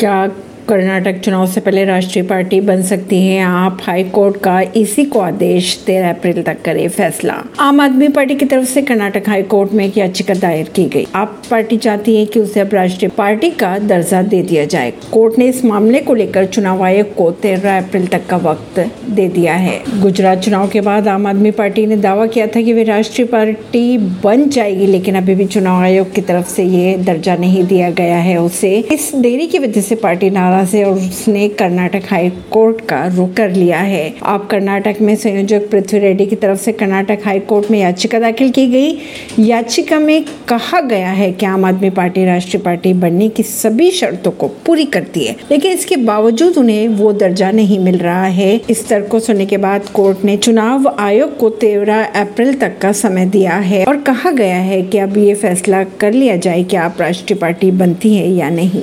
क्या कर्नाटक चुनाव से पहले राष्ट्रीय पार्टी बन सकती है। आप हाई कोर्ट का इसी को आदेश तेरह अप्रैल तक करे फैसला। आम आदमी पार्टी की तरफ़ से कर्नाटक हाई कोर्ट में एक याचिका दायर की गई। आप पार्टी चाहती है कि उसे अब राष्ट्रीय पार्टी का दर्जा दे दिया जाए। कोर्ट ने इस मामले को लेकर चुनाव आयोग को तेरह अप्रैल तक का वक्त दे दिया है। गुजरात चुनाव के बाद आम आदमी पार्टी ने दावा किया था कि वे राष्ट्रीय पार्टी बन जाएगी, लेकिन अभी भी चुनाव आयोग की तरफ़ से ये दर्जा नहीं दिया गया है। उसे इस देरी की वजह से पार्टी नाराज़ है और उसने कर्नाटक हाई कोर्ट का रुख कर लिया है। अब कर्नाटक में संयोजक पृथ्वी रेड्डी की तरफ़ से कर्नाटक हाई कोर्ट में याचिका दाखिल की गई। याचिका में कहा गया है कि आम आदमी पार्टी, राष्ट्रीय पार्टी बनने की सभी शर्तों को पूरी करती है, लेकिन इसके बावजूद उन्हें वो दर्जा नहीं मिल रहा है। इस तर्क को सुनने के बाद कोर्ट ने चुनाव आयोग को तेरह अप्रैल तक का समय दिया है और कहा गया है कि अब ये फैसला कर लिया जाए कि आप राष्ट्रीय पार्टी बनती है या नहीं।